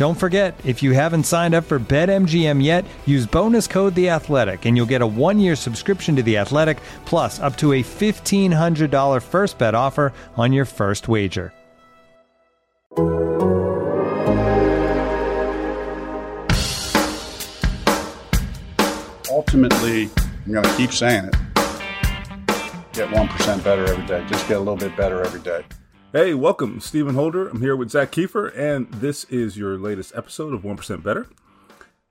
Don't forget, if you haven't signed up for BetMGM yet, use bonus code The Athletic, and you'll get a one-year subscription to The Athletic, plus up to a fifteen hundred dollar first bet offer on your first wager. Ultimately, I'm going to keep saying it. Get 1% better every day. Just get a little bit better every day. Hey, welcome, Stephen Holder. I'm here with Zak Keefer, and this is your latest episode of 1% Better.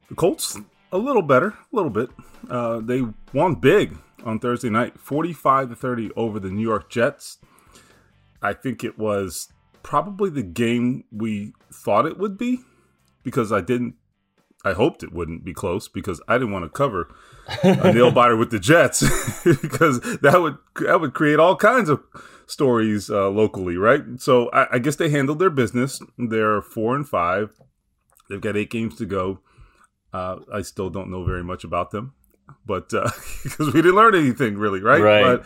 The Colts, a little better, a little bit. Uh, they won big on Thursday night, 45 to 30 over the New York Jets. I think it was probably the game we thought it would be because I didn't, I hoped it wouldn't be close because I didn't want to cover a nail biter with the Jets because that would that would create all kinds of stories uh, locally, right? So I, I, guess they handled their business. They're four and five. They've got eight games to go. Uh, I still don't know very much about them, but because uh, we didn't learn anything really, right? Right.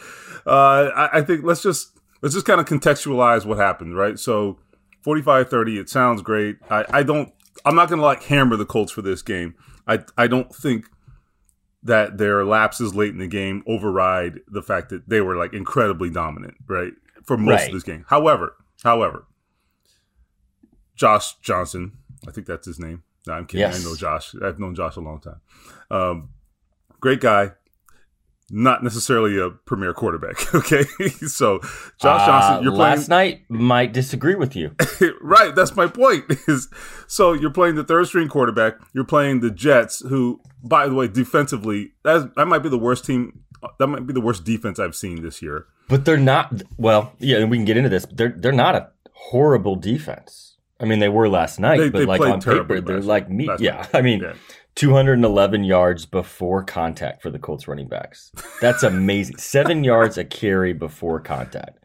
But uh, I, I, think let's just let's just kind of contextualize what happened, right? So 45-30, it sounds great. I, I don't. I'm not going to like hammer the Colts for this game. I I don't think that their lapses late in the game override the fact that they were like incredibly dominant, right? For most right. of this game. However, however, Josh Johnson, I think that's his name. No, I'm kidding. Yes. I know Josh. I've known Josh a long time. Um, great guy. Not necessarily a premier quarterback. Okay, so Josh uh, Johnson, you're playing. Last night might disagree with you. right, that's my point. Is so you're playing the third string quarterback. You're playing the Jets, who by the way, defensively, that that might be the worst team. That might be the worst defense I've seen this year. But they're not. Well, yeah, and we can get into this. They're they're not a horrible defense. I mean, they were last night, they, but they like on paper, they're like me. Yeah, night. I mean, yeah. 211 yards before contact for the Colts running backs. That's amazing. Seven yards a carry before contact.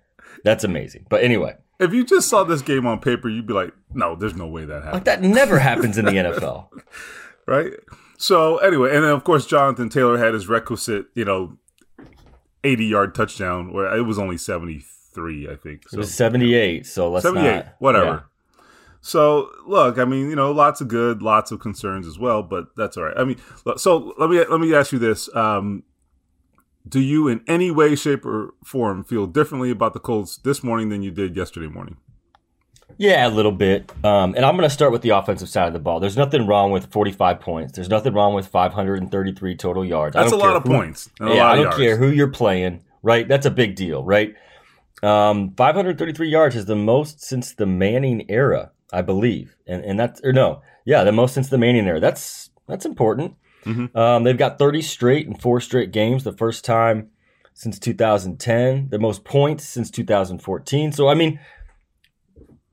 That's amazing. But anyway, if you just saw this game on paper, you'd be like, "No, there's no way that happens." Like that never happens in the NFL, right? So anyway, and then of course Jonathan Taylor had his requisite, you know, eighty yard touchdown where it was only seventy three, I think. So, it was seventy eight. So let's seventy eight, whatever. So look, I mean, you know, lots of good, lots of concerns as well, but that's all right. I mean, so let me let me ask you this: um, Do you, in any way, shape, or form, feel differently about the Colts this morning than you did yesterday morning? Yeah, a little bit. Um, and I'm going to start with the offensive side of the ball. There's nothing wrong with 45 points. There's nothing wrong with 533 total yards. That's a lot of who, points. yeah, I don't yards. care who you're playing, right? That's a big deal, right? Um, 533 yards is the most since the Manning era, I believe. And and that's or no, yeah, the most since the Manning era. That's that's important. Mm-hmm. Um, they've got 30 straight and four straight games, the first time since 2010, the most points since 2014. So I mean,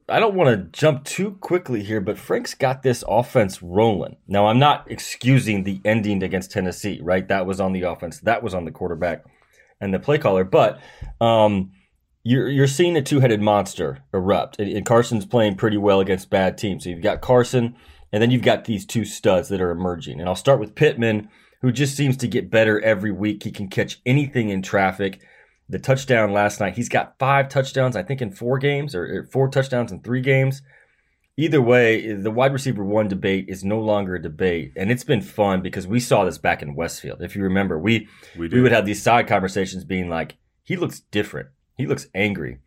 I don't want to jump too quickly here, but Frank's got this offense rolling. Now, I'm not excusing the ending against Tennessee, right? That was on the offense, that was on the quarterback and the play caller, but um, you're you're seeing a two headed monster erupt, and, and Carson's playing pretty well against bad teams. So you've got Carson, and then you've got these two studs that are emerging. And I'll start with Pittman, who just seems to get better every week. He can catch anything in traffic the touchdown last night. He's got five touchdowns, I think, in four games or, four touchdowns in three games. Either way, the wide receiver one debate is no longer a debate, and it's been fun because we saw this back in Westfield. If you remember, we we, we would have these side conversations, being like, "He looks different. He looks angry,"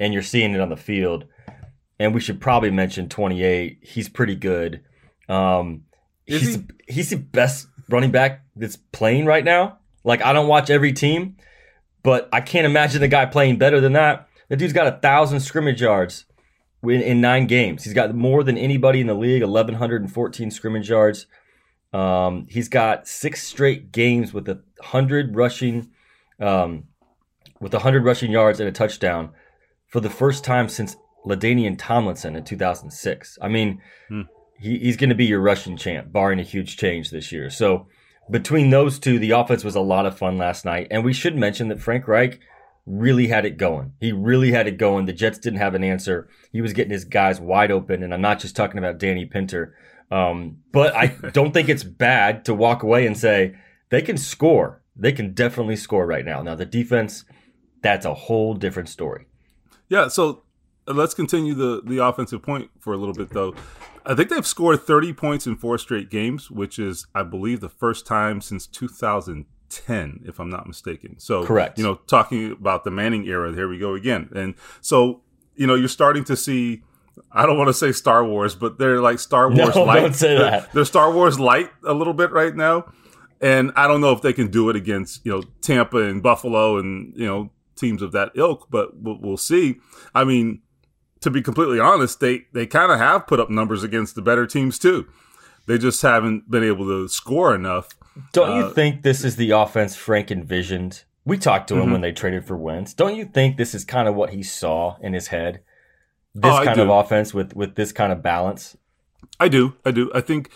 and you're seeing it on the field. and we should probably mention 28. He's pretty good. Um, Is he's he? he's the best running back that's playing right now. Like I don't watch every team, but I can't imagine the guy playing better than that. The dude's got a thousand scrimmage yards in, in nine games. He's got more than anybody in the league, 1,114 scrimmage yards. Um, he's got six straight games with a hundred rushing, um, with hundred rushing yards and a touchdown for the first time since LaDainian Tomlinson in 2006. I mean, Hmm. he, he's going to be your rushing champ, barring a huge change this year. So between those two, the offense was a lot of fun last night. And we should mention that Frank Reich really had it going. He really had it going. The Jets didn't have an answer. He was getting his guys wide open. And I'm not just talking about Danny Pinter. Um, but I don't think it's bad to walk away and say they can score. They can definitely score right now. Now, the defense, that's a whole different story. Yeah, so uh, let's continue the the offensive point for a little bit though. I think they've scored 30 points in four straight games, which is I believe the first time since 2010 if I'm not mistaken. So Correct. You know, talking about the Manning era, here we go again. And so, you know, you're starting to see I don't want to say Star Wars, but they're like Star No, Wars light. don't say They're- that. They're Star Wars light a little bit right now. And I don't know if they can do it against, you know, Tampa and Buffalo and, you know, teams of that ilk, but we'll, see. I mean, to be completely honest, they, they kind of have put up numbers against the better teams too. They just haven't been able to score enough. Don't Uh, you think this is the offense Frank envisioned? We talked to him Mhm. when they traded for Wentz. Don't you think this is kind of what he saw in his head? This Oh, kind of offense with with this kind of balance. I do. I do. I think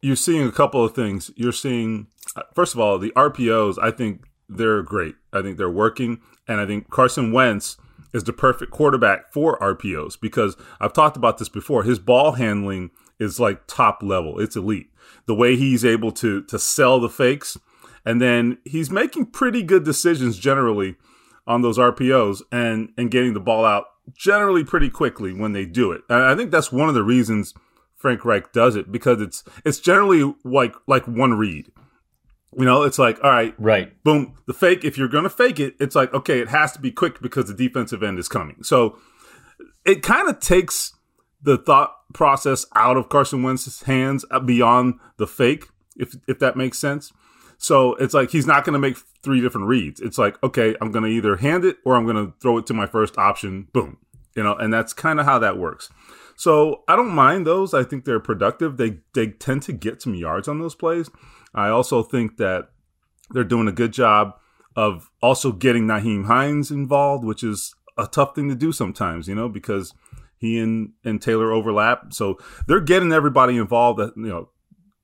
you're seeing a couple of things. You're seeing, uh, first of all, the RPOs, I think they're great. I think they're working. And I think Carson Wentz is the perfect quarterback for RPOs because I've talked about this before. His ball handling is like top level, it's elite. The way he's able to, to sell the fakes, and then he's making pretty good decisions generally on those RPOs and, and getting the ball out generally pretty quickly when they do it. And I think that's one of the reasons Frank Reich does it because it's it's generally like like one read. You know, it's like all right, Right. boom, the fake. If you're going to fake it, it's like okay, it has to be quick because the defensive end is coming. So it kind of takes the thought process out of Carson Wentz's hands uh, beyond the fake, if if that makes sense. So it's like he's not going to make three different reads. It's like okay, I'm going to either hand it or I'm going to throw it to my first option. Boom, you know, and that's kind of how that works. So I don't mind those. I think they're productive. They they tend to get some yards on those plays. I also think that they're doing a good job of also getting Nyheim Hines involved, which is a tough thing to do sometimes, you know, because he and, and Taylor overlap. So they're getting everybody involved. That you know,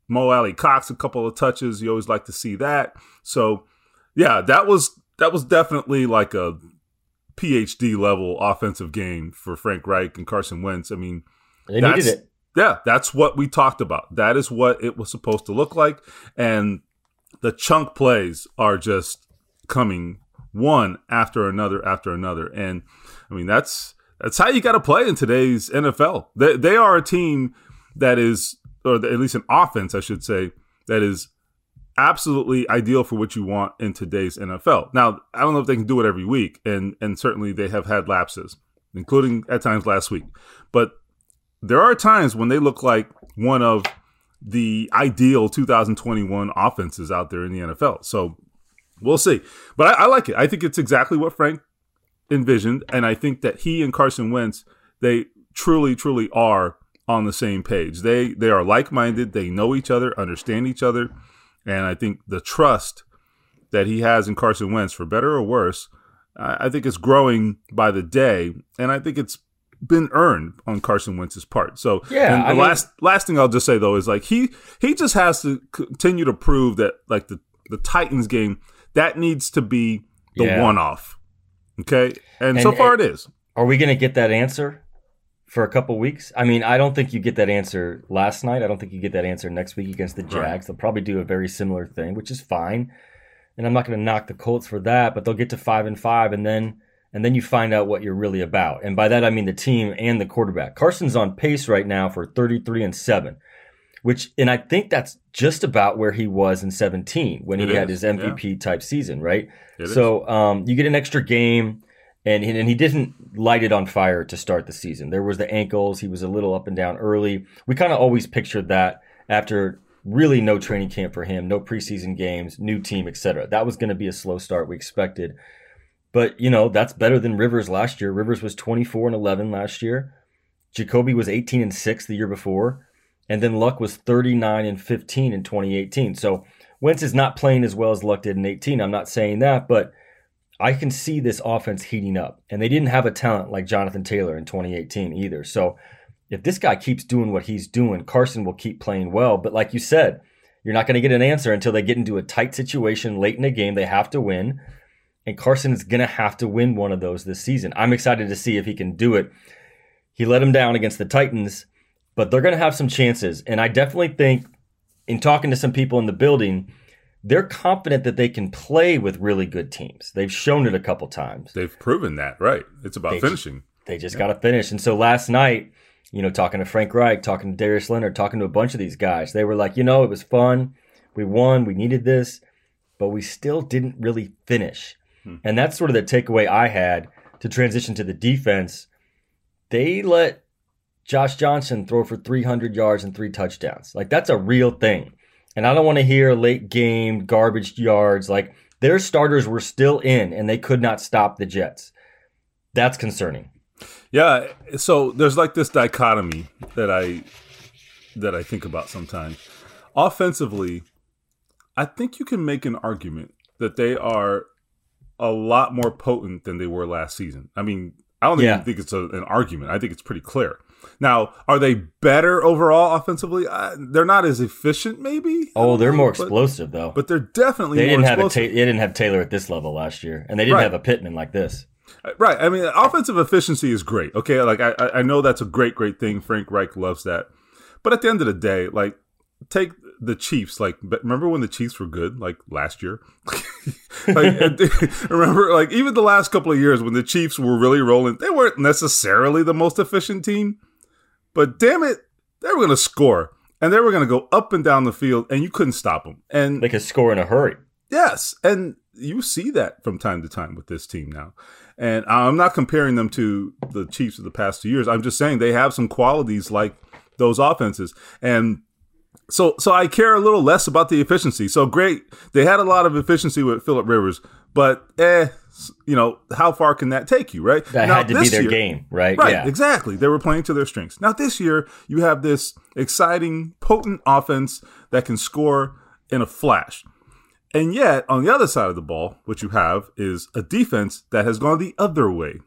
Mo Alie-Cox a couple of touches. You always like to see that. So yeah, that was that was definitely like a PhD level offensive game for Frank Reich and Carson Wentz. I mean, They needed it. Yeah, that's what we talked about. That is what it was supposed to look like. And the chunk plays are just coming one after another after another. And I mean, that's that's how you got to play in today's NFL. They, they are a team that is, or at least an offense, I should say, that is absolutely ideal for what you want in today's NFL. Now, I don't know if they can do it every week, and and certainly they have had lapses, including at times last week. But there are times when they look like one of the ideal 2021 offenses out there in the NFL. So we'll see. But I, I like it. I think it's exactly what Frank envisioned, and I think that he and Carson Wentz they truly, truly are on the same page. They they are like minded. They know each other, understand each other, and I think the trust that he has in Carson Wentz, for better or worse, I I think it's growing by the day, and I think it's been earned on Carson Wentz's part. So Yeah, and the I mean- last last thing I'll just say though is like he he just has to continue to prove that like the the Titans game that needs to be the Yeah. one off. Okay, and, And- so far and- it is. Are we going to get that answer for a couple weeks? I mean, I don't think you get that answer last night. I don't think you get that answer next week against the Jags. Right. They'll probably do a very similar thing, which is fine. And I'm not going to knock the Colts for that, but they'll get to five and five, and then and then you find out what you're really about. And by that I mean the team and the quarterback. Carson's on pace right now for 33 and seven, which and I think that's just about where he was in 17 when It he had his MVP type season, right? It is. so um, you get an extra game. and and he didn't light it on fire to start the season. There was the ankles. He was a little up and down early. We kind of always pictured that after really no training camp for him, no preseason games, new team, etc. That was going to be a slow start. We expected, but you know that's better than Rivers last year. Rivers was 24 and 11 last year. Jacoby was 18 and 6 the year before, and then Luck was 39 and 15 in 2018. So Wentz is not playing as well as Luck did in 18. I'm not saying that, but I can see this offense heating up. And they didn't have a talent like Jonathan Taylor in 2018 either. So if this guy keeps doing what he's doing, Carson will keep playing well. But like you said, you're not going to get an answer until they get into a tight situation late in the game. They have to win. And Carson is going to have to win one of those this season. I'm excited to see if he can do it. He let him down against the Titans, but they're going to have some chances. And I definitely think, in talking to some people in the building, they're confident that they can play with really good teams. They've shown it a couple times. They've proven that, right? It's about They- finishing. They just got to finish. And so last night, you know, talking to Frank Reich, talking to Darius Leonard, talking to a bunch of these guys, they were like, you know, it was fun. We won. We needed this, but we still didn't really finish. Mm-hmm. And that's sort of the takeaway I had to transition to the defense. They let Josh Johnson throw for 300 yards and three touchdowns. Like, that's a real thing. And I don't want to hear late game garbage yards. Like, their starters were still in and they could not stop the Jets. That's concerning. Yeah, so there's like this dichotomy that I that I think about sometimes. Offensively, I think you can make an argument that they are a lot more potent than they were last season. I mean, I don't Yeah. even think it's a, an argument. I think it's pretty clear. Now, are they better overall offensively? Uh, they're not as efficient, maybe. Oh, they're more but- explosive though. but they're definitely they didn't have a ta- they didn't have Taylor at this level last year, and they didn't Right. have a Pittman like this. Right. I mean, offensive efficiency is great. Okay. Like, I- I know that's a great, great thing. Frank Reich loves that. But at the end of the day, like, take the Chiefs. Like, remember when the Chiefs were good, like last year? like, remember, like, even the last couple of years when the Chiefs were really rolling, they weren't necessarily the most efficient team. But damn it, they were going to score. And they were going to go up and down the field, and you couldn't stop them. And They could score in a hurry. Yes, and you see that from time to time with this team now. And I'm not comparing them to the Chiefs of the past two years. I'm just saying they have some qualities like those offenses. And so so I care a little less about the efficiency. So great, they had a lot of efficiency with Philip Rivers, but eh, you know, how far can that take you, right? That Now, had to be this their year- game, right? Right, Yeah. exactly. They were playing to their strengths. Now this year, you have this exciting, potent offense that can score in a flash. And yet, on the other side of the ball, what you have is a defense that has gone the other way,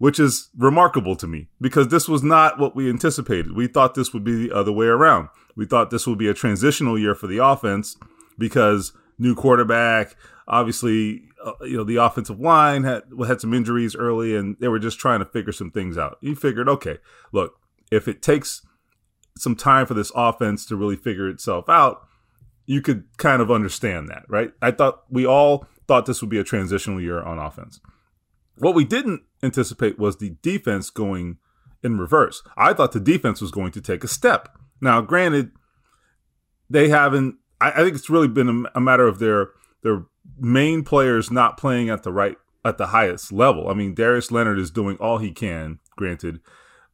which is remarkable to me because this was not what we anticipated. We thought this would be the other way around. We thought this would be a transitional year for the offense because new quarterback, obviously, uh, you know, the offensive line had had some injuries early and they were just trying to figure some things out. You figured, okay, look, if it takes some time for this offense to really figure itself out, you could kind of understand that, right? I thought we all thought this would be a transitional year on offense. What we didn't anticipate was the defense going in reverse. I thought the defense was going to take a step. Now, granted, they haven't. I, I think it's really been a, a matter of their their main players not playing at the right at the highest level. I mean, Darius Leonard is doing all he can, granted,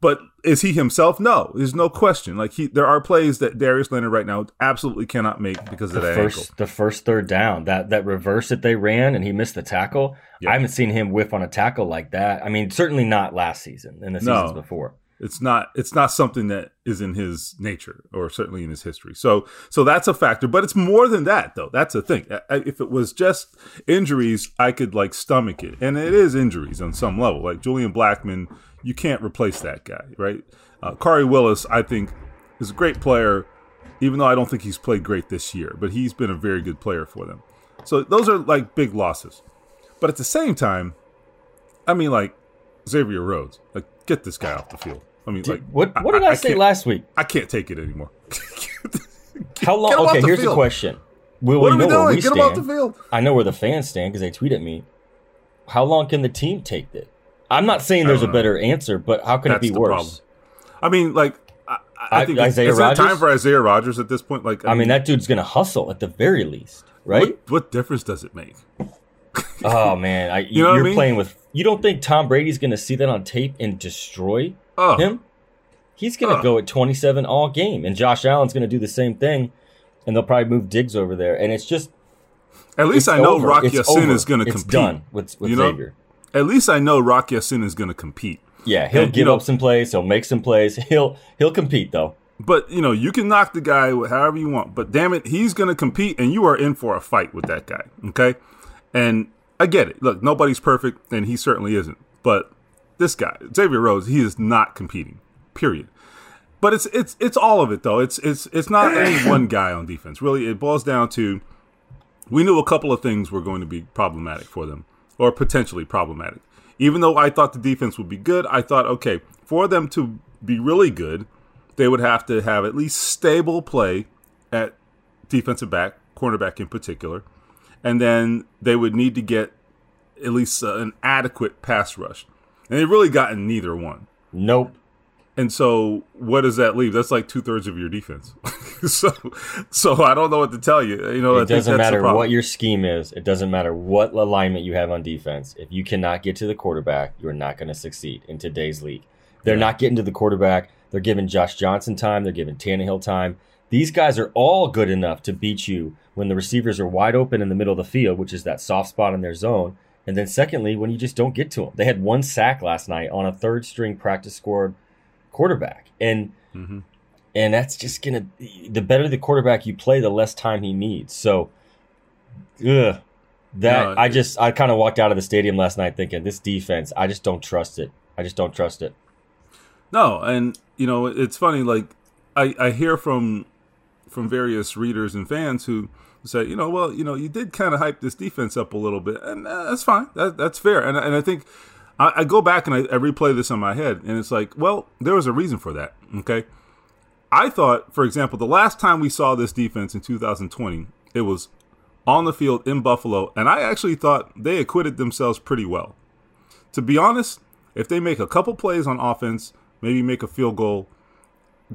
but is he himself? No, there's no question. Like he, there are plays that Darius Leonard right now absolutely cannot make because of The that first, ankle. the first third down, that that reverse that they ran, and he missed the tackle. Yeah. I haven't seen him whiff on a tackle like that. I mean, certainly not last season and the No. seasons before. It's not. It's not something that is in his nature or certainly in his history. So, so that's a factor. But it's more than that, though. That's a thing. I- If it was just injuries, I could like stomach it, and it is injuries on some level. Like Julian Blackmon, you can't replace that guy, right? Uh, Khari Willis, I think, is a great player, even though I don't think he's played great this year. But he's been a very good player for them. So those are like big losses. But at the same time, I mean, like Xavier Rhodes, like get this guy off the field. I mean, like What what did I, say can't- last week? I can't take it anymore. How long? Get him off Okay, the here's the question. Well, what we are we know where we Get him stand. off the field. I know where the fans stand because they tweet at me. How long can the team take it? I'm not saying there's a know. better answer, but how can That's it be worse? problem. I mean, like I, I I- think it's, Isaiah is it time for Isaiah Rodgers at this point? Like, I mean, that dude's gonna hustle at the very least, right? What, what difference does it make? oh man, I, you know you're I mean? playing with. You don't think Tom Brady's going to see that on tape and destroy oh. him? He's going to oh. go at 27 all game, and Josh Allen's going to do the same thing, and they'll probably move Diggs over there, and it's just. At least I know over. Rock Ya-Sin is going to compete. done with, with you Xavier. At least I know Rock Ya-Sin is going to compete. Yeah, he'll and, give you know, up some plays. He'll make some plays. He'll he'll compete though. But you know, you can knock the guy however you want. But damn it, he's going to compete, and you are in for a fight with that guy. Okay, and I get it. Look, nobody's perfect, and he certainly isn't. But this guy, Xavier Rhodes, he is not competing. Period. But it's it's it's all of it though. It's it's it's not any one guy on defense. Really, it boils down to we knew a couple of things were going to be problematic for them, or potentially problematic. Even though I thought the defense would be good, I thought okay for them to be really good they would have to have at least stable play at defensive back, cornerback in particular, and then they would need to get at least uh, an adequate pass rush. And they've really gotten neither one. Nope. And so, what does that leave? That's like two thirds of your defense. so, so I don't know what to tell you. You know, it doesn't matter what your scheme is. It doesn't matter what alignment you have on defense. If you cannot get to the quarterback, you are not going to succeed in today's league. They're yeah. not getting to the quarterback. They're giving Josh Johnson time. They're giving Tannehill time. These guys are all good enough to beat you when the receivers are wide open in the middle of the field, which is that soft spot in their zone. And then, secondly, when you just don't get to them. They had one sack last night on a third string practice squad quarterback. And mm-hmm. And that's just gonna the better the quarterback you play, the less time he needs. So ugh, that no, I just I kind of walked out of the stadium last night thinking this defense, I just don't trust it. I just don't trust it. No, and you know it's funny. Like I, I hear from from various readers and fans who say, you know, well, you know, you did kind of hype this defense up a little bit, and uh, that's fine. That, that's fair. And and I think I, I go back and I, I replay this in my head, and it's like, well, there was a reason for that. Okay, I thought, for example, the last time we saw this defense in 2020, it was on the field in Buffalo, and I actually thought they acquitted themselves pretty well. To be honest, if they make a couple plays on offense maybe make a field goal,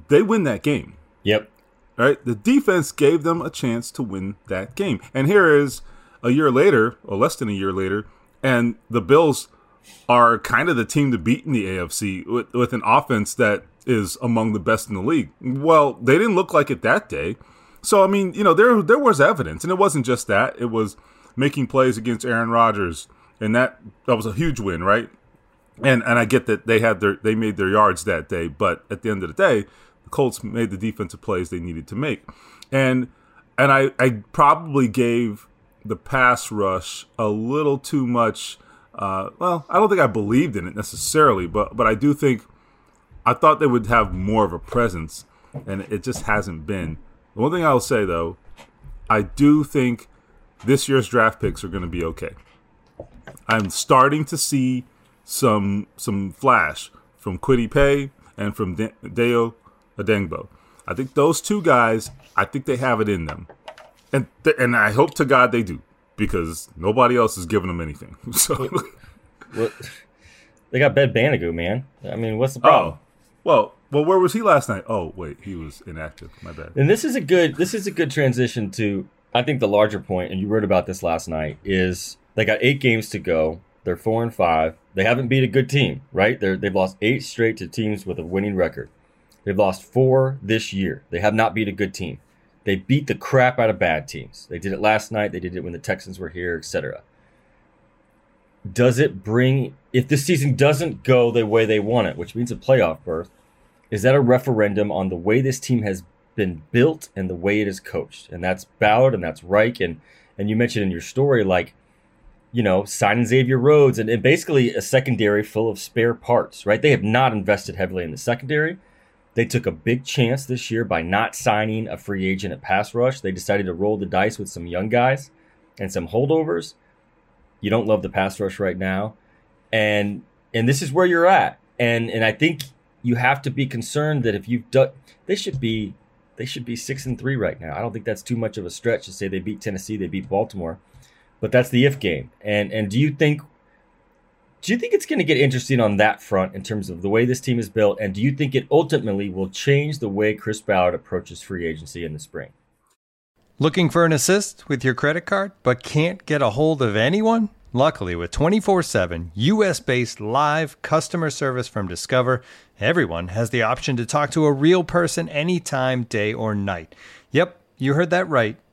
they win that game. Yep. Right? The defense gave them a chance to win that game. And here is a year later, or less than a year later, and the Bills are kind of the team to beat in the AFC with, with an offense that is among the best in the league. Well, they didn't look like it that day. So I mean, you know, there there was evidence, and it wasn't just that; it was making plays against Aaron Rodgers, and that that was a huge win, right? and and I get that they had their they made their yards that day, but at the end of the day, the Colts made the defensive plays they needed to make, and and I I probably gave the pass rush a little too much. Uh, well, I don't think I believed in it necessarily, but but I do think I thought they would have more of a presence, and it just hasn't been. The one thing I'll say though, I do think this year's draft picks are going to be okay. I'm starting to see some some flash from Kwity Paye and from De- Dayo Odeyingbo. I think those two guys, I think they have it in them, and th- and I hope to God they do because nobody else is giving them anything. So, what, they got Ben Banogu, man. I mean, what's the oh, problem? Oh, well, well, where was he last night? Oh, wait, he was inactive. My bad. And this is a good this is a good transition to I think the larger point, and you wrote about this last night, is they got eight games to go. They're four and five. They haven't beat a good team, right? They're, they've lost eight straight to teams with a winning record. They've lost four this year. They have not beat a good team. They beat the crap out of bad teams. They did it last night. They did it when the Texans were here, etc. Does it bring if this season doesn't go the way they want it, which means a playoff berth? Is that a referendum on the way this team has been built and the way it is coached? And that's Ballard and that's Reich and and you mentioned in your story like you know, signing Xavier Rhodes and, and basically a secondary full of spare parts, right? They have not invested heavily in the secondary. They took a big chance this year by not signing a free agent at pass rush. They decided to roll the dice with some young guys and some holdovers. You don't love the pass rush right now. And and this is where you're at. And and I think you have to be concerned that if you've done they should be they should be six and three right now. I don't think that's too much of a stretch to say they beat Tennessee, they beat Baltimore but that's the if game. And and do you think do you think it's going to get interesting on that front in terms of the way this team is built? And do you think it ultimately will change the way Chris Ballard approaches free agency in the spring? Looking for an assist with your credit card, but can't get a hold of anyone? Luckily, with 24 7 US based live customer service from Discover, everyone has the option to talk to a real person anytime, day or night. Yep, you heard that right.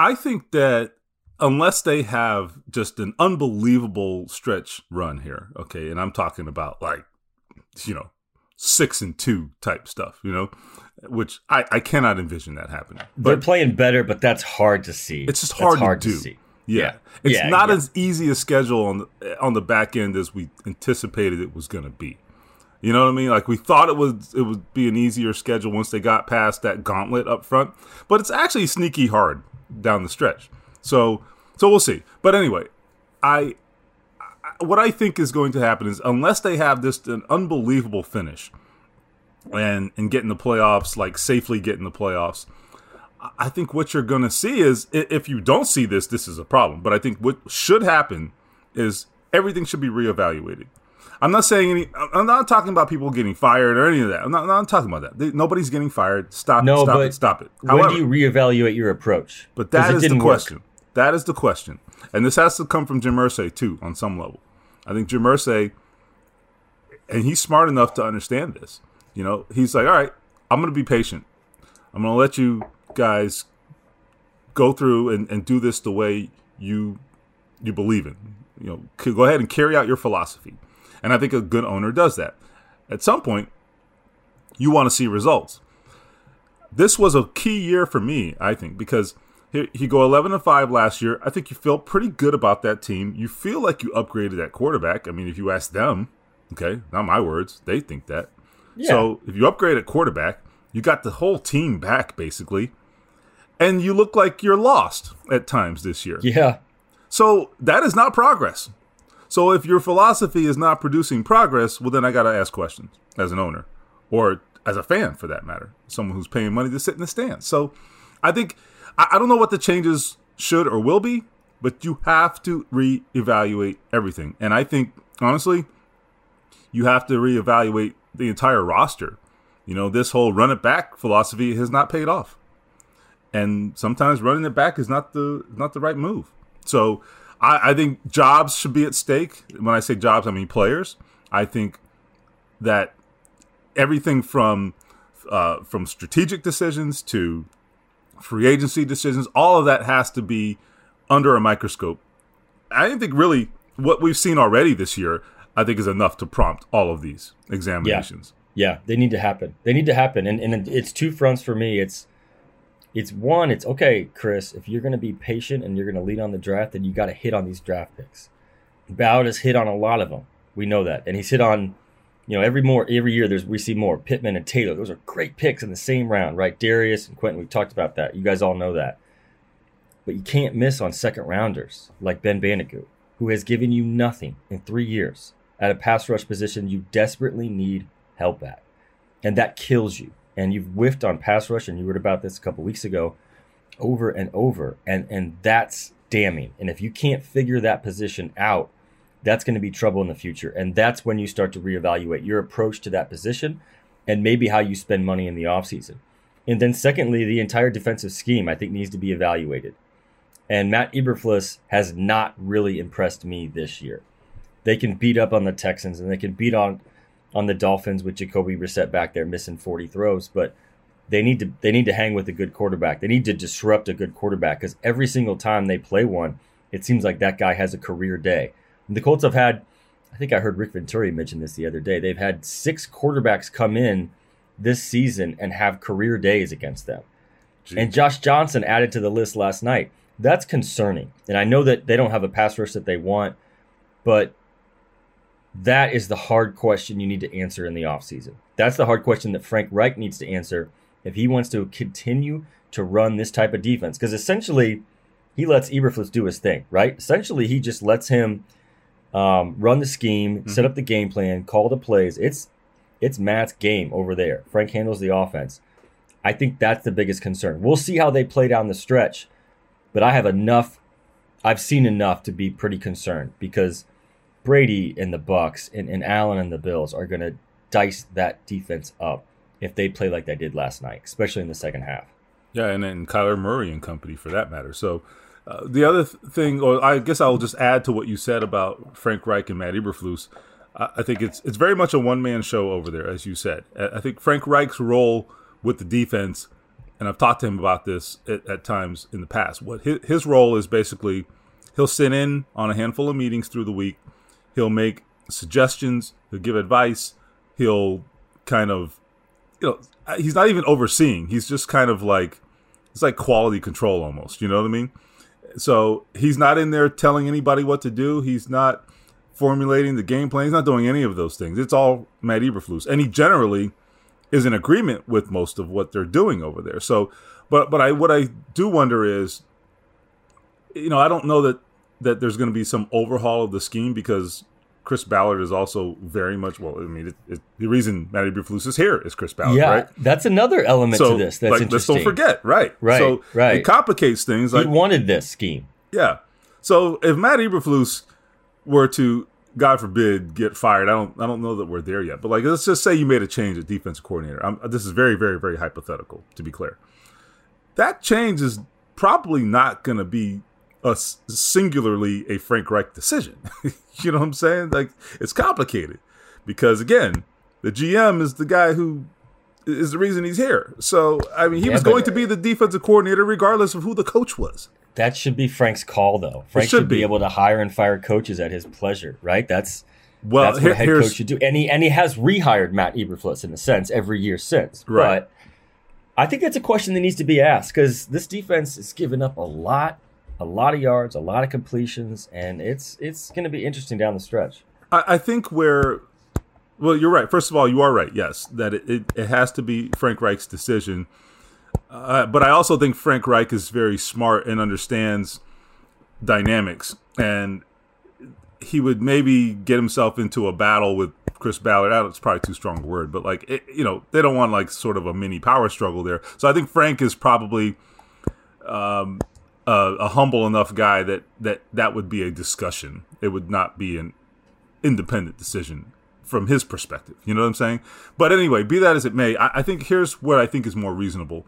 I think that unless they have just an unbelievable stretch run here, okay, and I'm talking about like, you know, six and two type stuff, you know, which I, I cannot envision that happening. They're playing better, but that's hard to see. It's just hard, hard to do. see. Yeah. Yeah. It's Yeah, not yeah. as easy a schedule on the, on the back end as we anticipated it was going to be. You know what I mean? Like we thought it was it would be an easier schedule once they got past that gauntlet up front, but it's actually sneaky hard down the stretch. So so we'll see. But anyway, I, I what I think is going to happen is unless they have this an unbelievable finish and and get in the playoffs, like safely get in the playoffs, I think what you're going to see is if you don't see this, this is a problem. But I think what should happen is everything should be reevaluated. I'm not saying any. I'm not talking about people getting fired or any of that. I'm not, I'm not talking about that. They- nobody's getting fired. Stop. No, it, stop but it. Stop it. when do you reevaluate your approach? But that is the didn't work. question. That is the question. And this has to come from Jim Irsay too, on some level. I think Jim Irsay, and he's smart enough to understand this. You know, he's like, all right, I'm going to be patient. I'm going to let you guys go through and, and do this the way you you believe in. You know, go ahead and carry out your philosophy. And I think a good owner does that. At some point, you want to see results this was a key year for me, I think, because he, he go 11 and 5 last year. I think you feel pretty good about that team. You feel like you upgraded that quarterback. I mean, if you ask them, okay, not my words, they think that. So if you upgrade at quarterback, you got the whole team back basically, and you look like you're lost at times this year. Yeah. So that is not progress. So if your philosophy is not producing progress, well, then I got to ask questions as an owner or as a fan for that matter, someone who's paying money to sit in the stands. So I think, I, I don't know what the changes should or will be, but you have to reevaluate everything. And I think, honestly, you have to reevaluate the entire roster. You know, this whole run it back philosophy has not paid off and sometimes running it back is not the not the right move. So I, I think jobs should be at stake. When I say jobs, I mean players. I think that everything from uh, from strategic decisions to free agency decisions, all of that has to be under a microscope. I don't think really what we've seen already this year. I think is enough to prompt all of these examinations. Yeah, they need to happen. They need to happen, and and it's two fronts for me. It's it's one. It's okay, Chris. If you're going to be patient and you're going to lead on the draft, then you got to hit on these draft picks. Bowd has hit on a lot of them. We know that, and he's hit on. You know, every more every year there's we see more Pittman and Taylor. Those are great picks in the same round, right? Darius and Quentin. We've talked about that. You guys all know that. But you can't miss on second rounders like Ben Banogu, who has given you nothing in three years at a pass rush position you desperately need help at. And that kills you. And you've whiffed on pass rush, and you wrote about this a couple weeks ago over and over. And and that's damning. And if you can't figure that position out, that's going to be trouble in the future. And that's when you start to reevaluate your approach to that position and maybe how you spend money in the offseason. And then secondly, the entire defensive scheme I think needs to be evaluated. And Matt Eberflus has not really impressed me this year. They can beat up on the Texans and they can beat on on the Dolphins with Jacoby Brissett back there missing 40 throws, but they need to they need to hang with a good quarterback. They need to disrupt a good quarterback because every single time they play one, it seems like that guy has a career day. And the Colts have had, I think I heard Rick Venturi mention this the other day. They've had six quarterbacks come in this season and have career days against them. and Josh Johnson added to the list last night. That's concerning. And I know that they don't have a pass rush that they want, but that is the hard question you need to answer in the offseason. That's the hard question that Frank Reich needs to answer if he wants to continue to run this type of defense. Because essentially, he lets Eberflus do his thing, right? Essentially, he just lets him um, run the scheme, mm-hmm. set up the game plan, call the plays. It's it's Matt's game over there. Frank handles the offense. I think that's the biggest concern. We'll see how they play down the stretch, but I have enough. I've seen enough to be pretty concerned because Brady and the Bucs and, and Allen and the Bills are going to dice that defense up if they play like they did last night, especially in the second half. Yeah, and then Kyler Murray and company for that matter. So uh, the other thing, or I guess I'll just add to what you said about Frank Reich and Matt Eberflus. I think it's it's very much a one man show over there, as you said. I think Frank Reich's role with the defense, and I've talked to him about this at, at times in the past. What his, his role is basically, he'll sit in on a handful of meetings through the week. He'll make suggestions. He'll give advice. He'll kind of, you know, he's not even overseeing. He's just kind of like, it's like quality control almost. You know what I mean? So he's not in there telling anybody what to do. He's not formulating the game plan. He's not doing any of those things. It's all Matt Eberflus, and he generally is in agreement with most of what they're doing over there. So, but but I what I do wonder is, you know, I don't know that that there's going to be some overhaul of the scheme because Chris Ballard is also very much well. I mean, it, it, the reason Matty Eberflus is here is Chris Ballard, yeah, right? That's another element so, to this. That's like, interesting. Let's don't forget, right? Right. So right. it complicates things. Like he wanted this scheme. Yeah. So if Matt Eberflus were to, God forbid, get fired, I don't, I don't know that we're there yet. But like, let's just say you made a change at defensive coordinator. I'm, this is very, very, very hypothetical, to be clear. That change is probably not going to be a singularly a Frank Reich decision. you know what I'm saying? Like it's complicated because again, the GM is the guy who is the reason he's here. So I mean, he yeah, was going to be the defensive coordinator regardless of who the coach was. That should be Frank's call, though. Frank should, should be. be. able to hire and fire coaches at his pleasure, right? That's well, that's what a head coach should do. And he and he has rehired Matt Eberflus in a sense every year since. Right. But I think that's a question that needs to be asked because this defense is giving up a lot a lot of yards, a lot of completions, and it's it's going to be interesting down the stretch. I, I, think where, well, you're right. First of all, you are right. Yes, that it, it, it has to be Frank Reich's decision. Uh, but I also think Frank Reich is very smart and understands dynamics, and he would maybe get himself into a battle with Chris Ballard. That's probably too strong a word, but like it, you know, they don't want like sort of a mini power struggle there. So I think Frank is probably um, a, a humble enough guy that that that would be a discussion. It would not be an independent decision from his perspective. You know what I'm saying? But anyway, be that as it may, I, I think here's what I think is more reasonable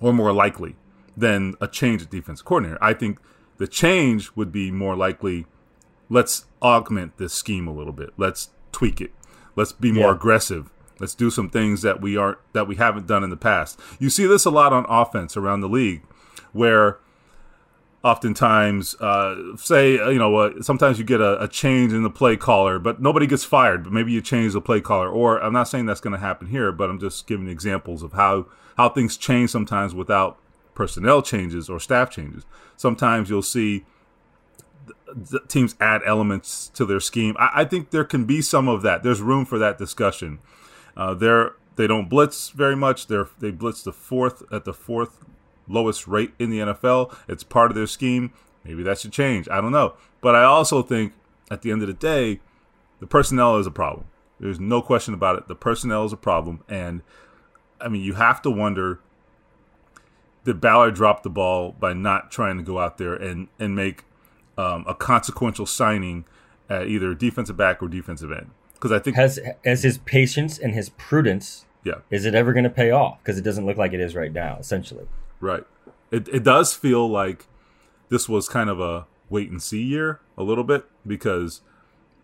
or more likely than a change at defense coordinator. I think the change would be more likely. Let's augment this scheme a little bit. Let's tweak it. Let's be more yeah. aggressive. Let's do some things that we aren't that we haven't done in the past. You see this a lot on offense around the league, where oftentimes uh, say uh, you know uh, sometimes you get a, a, change in the play caller but nobody gets fired but maybe you change the play caller or i'm not saying that's going to happen here but i'm just giving examples of how how things change sometimes without personnel changes or staff changes. Sometimes you'll see teams add elements to their scheme. I, I, think there can be some of that. There's room for that discussion. Uh, they're they don't blitz very much. They're they blitz the fourth at the fourth lowest rate in the NFL. It's part of their scheme. Maybe that should change. I don't know. But I also think at the end of the day, the personnel is a problem. There's no question about it. The personnel is a problem. And I mean, you have to wonder did Ballard drop the ball by not trying to go out there and, and make um, a consequential signing at either defensive back or defensive end? Because I think has as his patience and his prudence. Yeah. Is it ever going to pay off? Because it doesn't look like it is right now. Essentially. Right. It it does feel like this was kind of a wait and see year a little bit because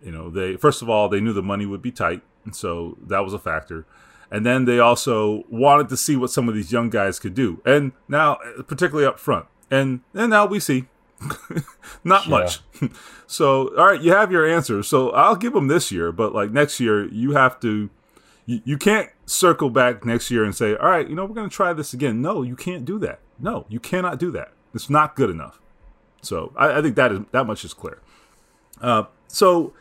you know they first of all they knew the money would be tight and so that was a factor. And then they also wanted to see what some of these young guys could do. And now particularly up front. And and now we see. Not yeah. much. So all right you have your answer so i'll give them this year but like next year you have to You, you can't circle back next year and say, all right, you know, we're going to try this again. No, you can't do that. No, you cannot do that. It's not good enough. So I, I think that is that much is clear. Uh, so,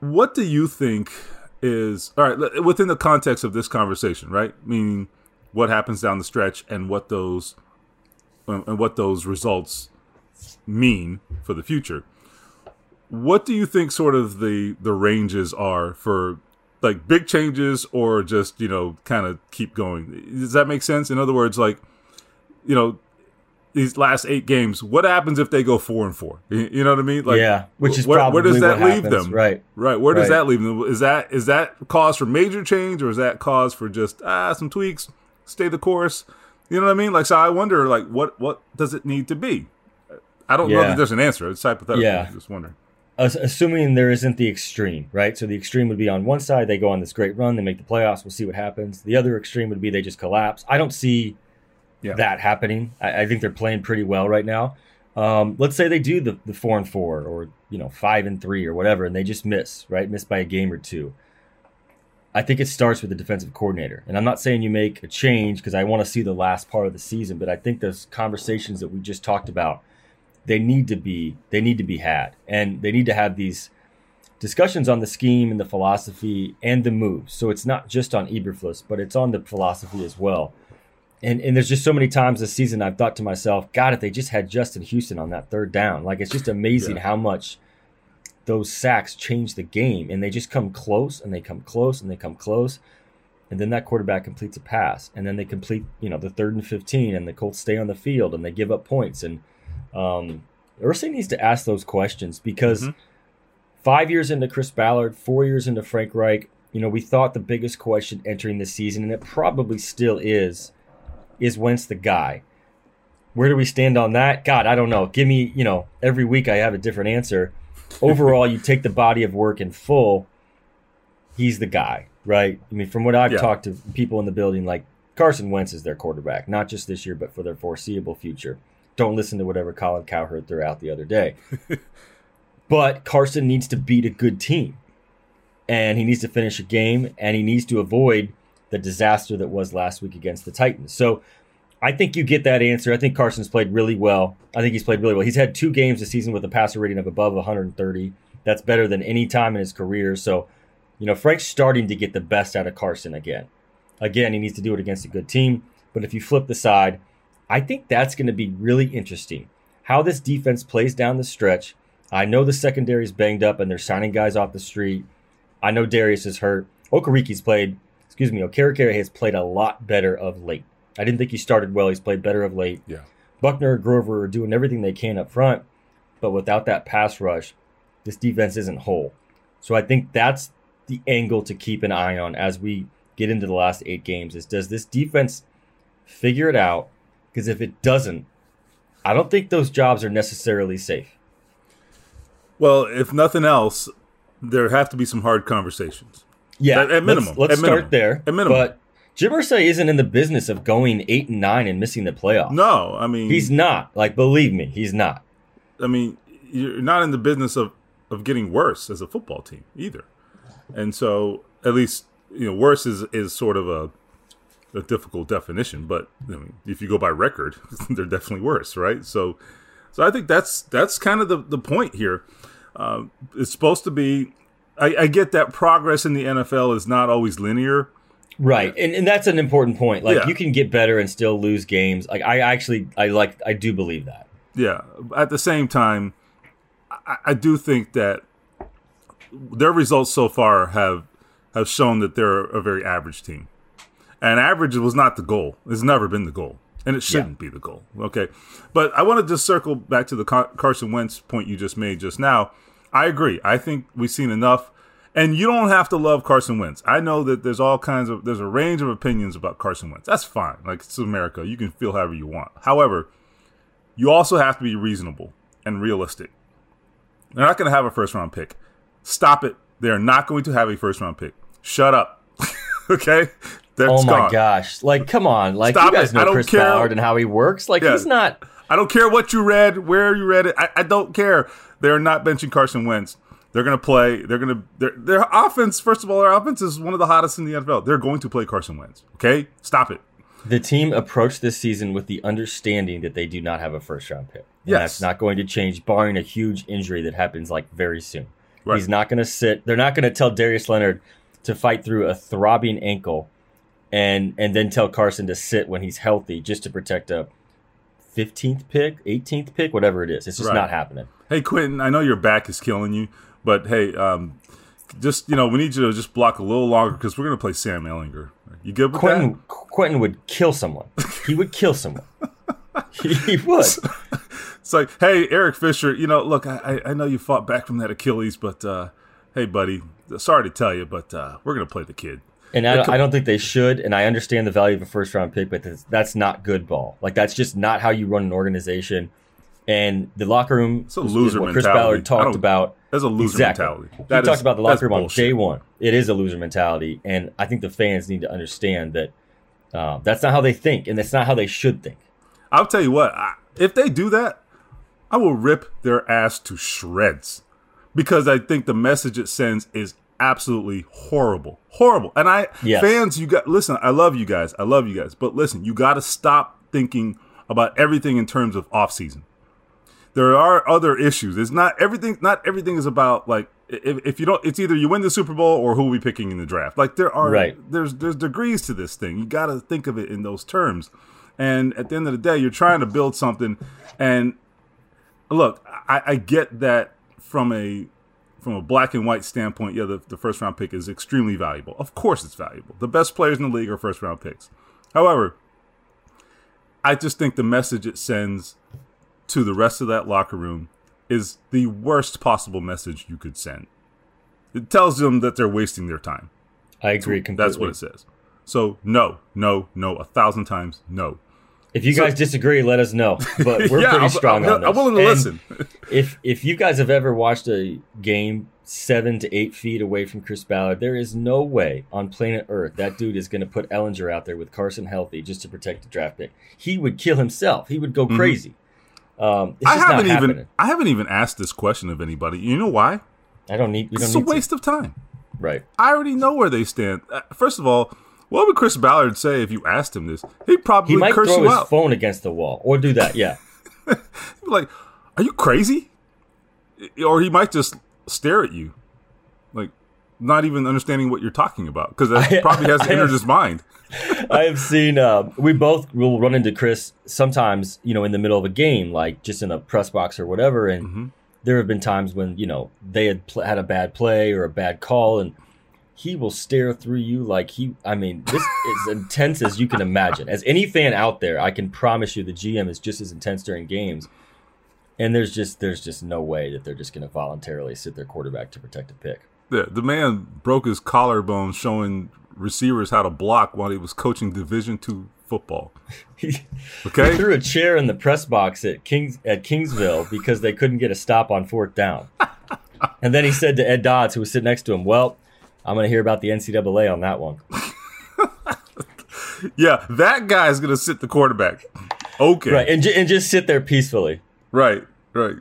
what do you think is all right within the context of this conversation? Right, meaning what happens down the stretch and what those and what those results mean for the future. What do you think sort of the the ranges are for like big changes or just, you know, kind of keep going? Does that make sense? In other words, like you know, these last eight games, what happens if they go four and four? You know what I mean? Like, yeah, which is where, probably where does that leave happens. them? Right, right. Where does right. that leave them? Is that is that cause for major change, or is that cause for just ah some tweaks, stay the course? You know what I mean? Like, so I wonder, like, what what does it need to be? I don't know Yeah. that there's an answer. It's hypothetical. Yeah. I'm just wondering. Ass- assuming there isn't the extreme, right? So the extreme would be on one side, they go on this great run, they make the playoffs, we'll see what happens. The other extreme would be they just collapse. I don't see Yeah. that happening. I, I think they're playing pretty well right now. Um, let's say they do the, the four and four, or you know five and three, or whatever, and they just miss, right? Miss by a game or two. I think it starts with the defensive coordinator, and I'm not saying you make a change because I want to see the last part of the season, but I think those conversations that we just talked about, they need to be they need to be had, and they need to have these discussions on the scheme and the philosophy and the moves. So it's not just on Eberflus, but it's on the philosophy as well. And and there's just so many times this season I've thought to myself, God, if they just had Justin Houston on that third down, like it's just amazing Yeah. how much those sacks change the game, and they just come close and they come close and they come close, and then that quarterback completes a pass, and then they complete you know the third and fifteen, and the Colts stay on the field and they give up points, and um, Irsay needs to ask those questions because five years into Chris Ballard, four years into Frank Reich, you know, we thought the biggest question entering this season, and it probably still is, is Wentz the guy? Where do we stand on that? God, I don't know. Give me, you know, every week I have a different answer. Overall, you take the body of work in full, he's the guy, right? I mean, from what I've Yeah. talked to people in the building, like Carson Wentz is their quarterback, not just this year, but for their foreseeable future. Don't listen to whatever Colin Cowherd threw out the other day. but Carson needs to beat a good team, and he needs to finish a game, and he needs to avoid the disaster that was last week against the Titans. So I think you get that answer. I think Carson's played really well. I think he's played really well. He's had two games this season with a passer rating of above 130. That's better than any time in his career. So, you know, Frank's starting to get the best out of Carson again. Again, he needs to do it against a good team. But if you flip the side, I think that's going to be really interesting. How this defense plays down the stretch. I know the secondary is banged up and they're signing guys off the street. I know Darius is hurt. Okereke's played, excuse me, Okereke has played a lot better of late. I didn't think he started well. He's played better of late. Yeah. Buckner, and Grover are doing everything they can up front, but without that pass rush, this defense isn't whole. So I think that's the angle to keep an eye on as we get into the last eight games is does this defense figure it out? Because if it doesn't, I don't think those jobs are necessarily safe. Well, if nothing else, there have to be some hard conversations. Yeah, At- at minimum. Let's, let's At start minimum. there. At minimum. But Jim Irsay isn't in the business of going eight and nine and missing the playoffs. No, I mean, he's not. Like, believe me, he's not. I mean, you're not in the business of, of getting worse as a football team either. And so, at least, you know, worse is, is sort of a, a difficult definition. But I mean, if you go by record, they're definitely worse, right? So, so I think that's that's kind of the, the point here. Uh, it's supposed to be. I, I get that progress in the NFL is not always linear. Right, and and that's an important point. Like, Yeah. you can get better and still lose games. Like, I actually, I like, I do believe that. Yeah. At the same time, I, I do think that their results so far have have shown that they're a very average team, and average was not the goal. It's never been the goal, and it shouldn't be the goal. Okay, but I want to just circle back to the Carson Wentz point you just made just now. I agree. I think we've seen enough. And you don't have to love Carson Wentz. I know that there's all kinds of there's a range of opinions about Carson Wentz. That's fine. Like it's America. You can feel however you want. However, you also have to be reasonable and realistic. They're not going to have a first round pick. Stop it. They're not going to have a first round pick. Shut up. okay? That's oh my gone. gosh! Like, come on! Like, Stop you guys it. Know Chris care. Ballard and how he works. Like, Yeah. he's not. I don't care what you read, where you read it. I, I don't care. They're not benching Carson Wentz. They're going to play. They're going to their their offense. First of all, their offense is one of the hottest in the NFL. They're going to play Carson Wentz. Okay, stop it. The team approached this season with the understanding that they do not have a first round pick. And Yes. that's not going to change, barring a huge injury that happens like very soon. Right. He's not going to sit. They're not going to tell Darius Leonard to fight through a throbbing ankle, and and then tell Carson to sit when he's healthy just to protect a 15th pick, 18th pick, whatever it is. It's just Right. not happening. Hey Quentin, I know your back is killing you, but hey, um, just you know, we need you to just block a little longer because we're going to play Sam Ehlinger. You good with Quentin Quentin would kill someone. He would kill someone. he, he would. that? It's like, hey, Eric Fisher, you know, look, I, I know you fought back from that Achilles, but uh, hey, buddy, sorry to tell you, but uh, we're going to play the kid. And I, don't- I don't think they should. And I understand the value of a first round pick, but that's, that's not good ball. Like that's just not how you run an organization. And the locker room, It's a loser what Chris mentality. Ballard talked about. That's a loser exactly. mentality. He That talked about the locker room on day one. It is a loser mentality, and I think the fans need to understand that uh, that's not how they think, and that's not how they should think. I'll tell you what, I, if they do that, I will rip their ass to shreds because I think the message it sends is absolutely horrible. Horrible. And I Yes. fans, you got listen, I love you guys. I love you guys. But listen, you got to stop thinking about everything in terms of off season. There are other issues. It's not everything not everything is about like if, if you don't it's either you win the Super Bowl or who we picking in the draft. Like there are Right. there's there's degrees to this thing. You got to think of it in those terms. And at the end of the day, you're trying to build something. And look, I, I get that from a from a black and white standpoint. Yeah, the, the first round pick is extremely valuable. Of course, it's valuable. The best players in the league are first round picks. However, I just think the message it sends to the rest of that locker room is the worst possible message you could send. It tells them that they're wasting their time. I agree completely. That's what it says. So no, no, no, a thousand times no. If you So- guys disagree, let us know. But we're Yeah, pretty strong I'm- on this. I'm willing to And listen. if if you guys have ever watched a game seven to eight feet away from Chris Ballard, there is no way on planet Earth that dude is going to put Ehlinger out there with Carson healthy just to protect the draft pick. He would kill himself. He would go crazy. Um, it's Mm-hmm. I just haven't even happening. I haven't even asked this question of anybody. You know why? I don't need. We don't It's a need to. waste of time. Right. I already know where they stand. Uh, First of all, what would Chris Ballard say if you asked him this? He'd probably He might curse throw his out. phone against the wall or do that. Yeah. Like, are you crazy? Or he might just stare at you, like not even understanding what you're talking about because that I- probably hasn't I entered his mind. I have seen. Uh, we both will run into Chris sometimes, you know, in the middle of a game, like just in a press box or whatever. And Mm-hmm. there have been times when you know they had pl- had a bad play or a bad call, and he will stare through you like he. I mean, this is intense as you can imagine. As any fan out there, I can promise you, the GM is just as intense during games. And there's just there's just no way that they're just going to voluntarily sit their quarterback to protect a pick. The, the man broke his collarbone showing receivers how to block while he was coaching Division two football. He Okay, threw a chair in the press box at Kings at Kingsville because they couldn't get a stop on fourth down. And then he said to Ed Dodds, who was sitting next to him, "Well, I'm going to hear about the NCAA on that one." yeah, that guy's gonna sit the quarterback. Okay, Right, and, ju- and just sit there peacefully. Right, right.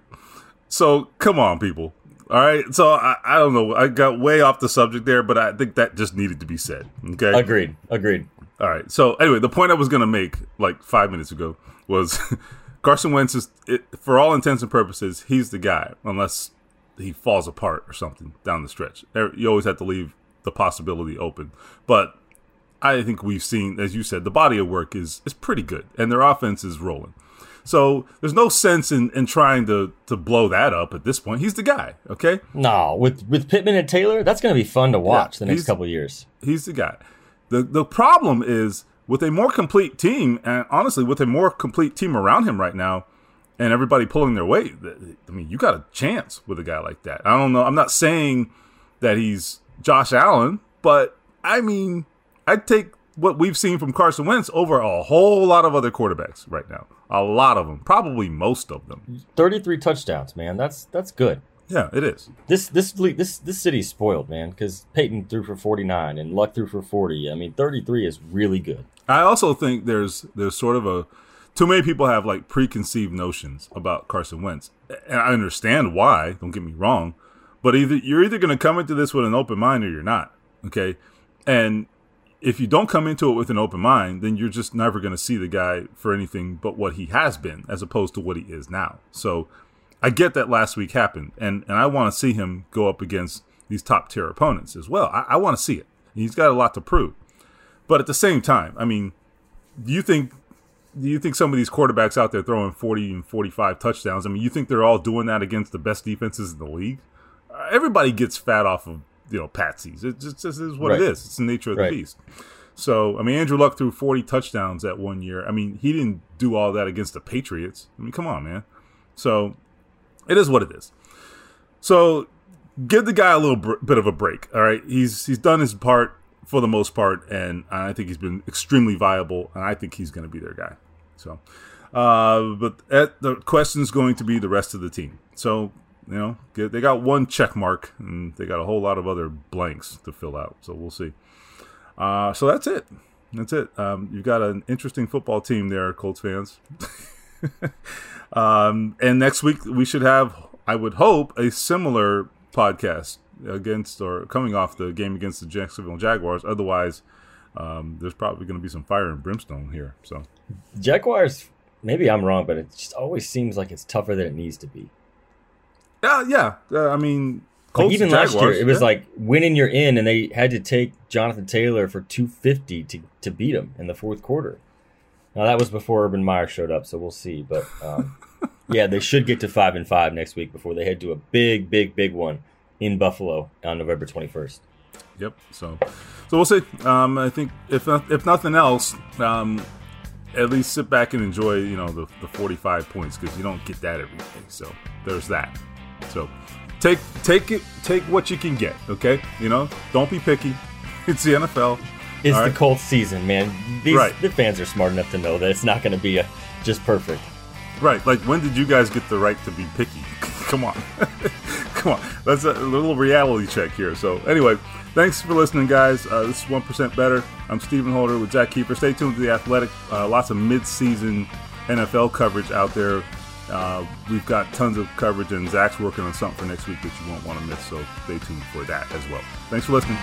So come on, people. All right. So I, I don't know. I got way off the subject there, but I think that just needed to be said. Okay. Agreed. Agreed. All right. So anyway, the point I was going to make like five minutes ago was Carson Wentz is, it, for all intents and purposes, he's the guy, unless he falls apart or something down the stretch. You always have to leave the possibility open. But I think we've seen, as you said, the body of work is is pretty good, and their offense is rolling. So there's no sense in, in trying to to blow that up at this point. He's the guy. Okay. No, with with Pittman and Taylor, that's going to be fun to watch the next couple of years. He's the guy. The the problem is with a more complete team, and honestly, with a more complete team around him right now, and everybody pulling their weight. I mean, you got a chance with a guy like that. I don't know. I'm not saying that he's Josh Allen, but I mean, I'd take what we've seen from Carson Wentz over a whole lot of other quarterbacks right now. A lot of them, probably most of them. Thirty-three touchdowns, man. That's that's good. Yeah, it is. This this this this city's spoiled, man, because Peyton threw for forty-nine and Luck threw for forty. I mean, thirty-three is really good. I also think there's there's sort of a too many people have like preconceived notions about Carson Wentz, and I understand why. Don't get me wrong, But either you're either going to come into this with an open mind or you're not. Okay, and if you don't come into it with an open mind, then you're just never going to see the guy for anything but what he has been, as opposed to what he is now. So I get that last week happened, and and I want to see him go up against these top tier opponents as well. I, I want to see it. He's got a lot to prove, but at the same time, I mean, do you think you think some of these quarterbacks out there throwing 40 and 45 touchdowns, I mean, you think they're all doing that against the best defenses in the league? Uh, everybody gets fat off of, you know, patsies. It just, just is what Right. it is. It's the nature of Right. the beast. So, I mean, Andrew Luck threw 40 touchdowns that one year. I mean, he didn't do all that against the Patriots. I mean, come on, man. So, it is what it is. So, give the guy a little br- bit of a break. All right, he's he's done his part for the most part, and I think he's been extremely viable, and I think he's going to be their guy. So, uh, but at, the question is going to be the rest of the team. So, you know, they got one check mark, and they got a whole lot of other blanks to fill out. So we'll see. Uh, so that's it. That's it. Um, you've got an interesting football team there, Colts fans. um, and next week we should have, I would hope, a similar podcast against or coming off the game against the Jacksonville Jaguars. Otherwise, um, there's probably going to be some fire and brimstone here. So Jaguars. Maybe I'm wrong, but it just always seems like it's tougher than it needs to be. yeah, yeah. Uh, I mean, Like Colts, even last year, it was yeah. like winning you're in, and they had to take Jonathan Taylor for 250 to, to beat him in the fourth quarter. Now that was before Urban Meyer showed up, so we'll see. But um, yeah, they should get to five and five next week before they head to a big, big, big one in Buffalo on November 21st. Yep. So, so we'll see. Um, I think if not, if nothing else, um, at least sit back and enjoy, you know, the, the 45 points because you don't get that every day. So there's that. So take take it take what you can get. Okay. You know, don't be picky. It's the NFL. It's All the right. Colts season, man. These Right. the fans are smart enough to know that it's not going to be a just perfect. Right. Like when did you guys get the right to be picky? Come on. Come on. That's a little reality check here. So anyway, thanks for listening, guys. Uh, this is one percent better. I'm Stephen Holder with Zak Keefer. Stay tuned to the Athletic. Uh, lots of mid-season NFL coverage out there. Uh, we've got tons of coverage, and Zak's working on something for next week that you won't want to miss. So stay tuned for that as well. Thanks for listening.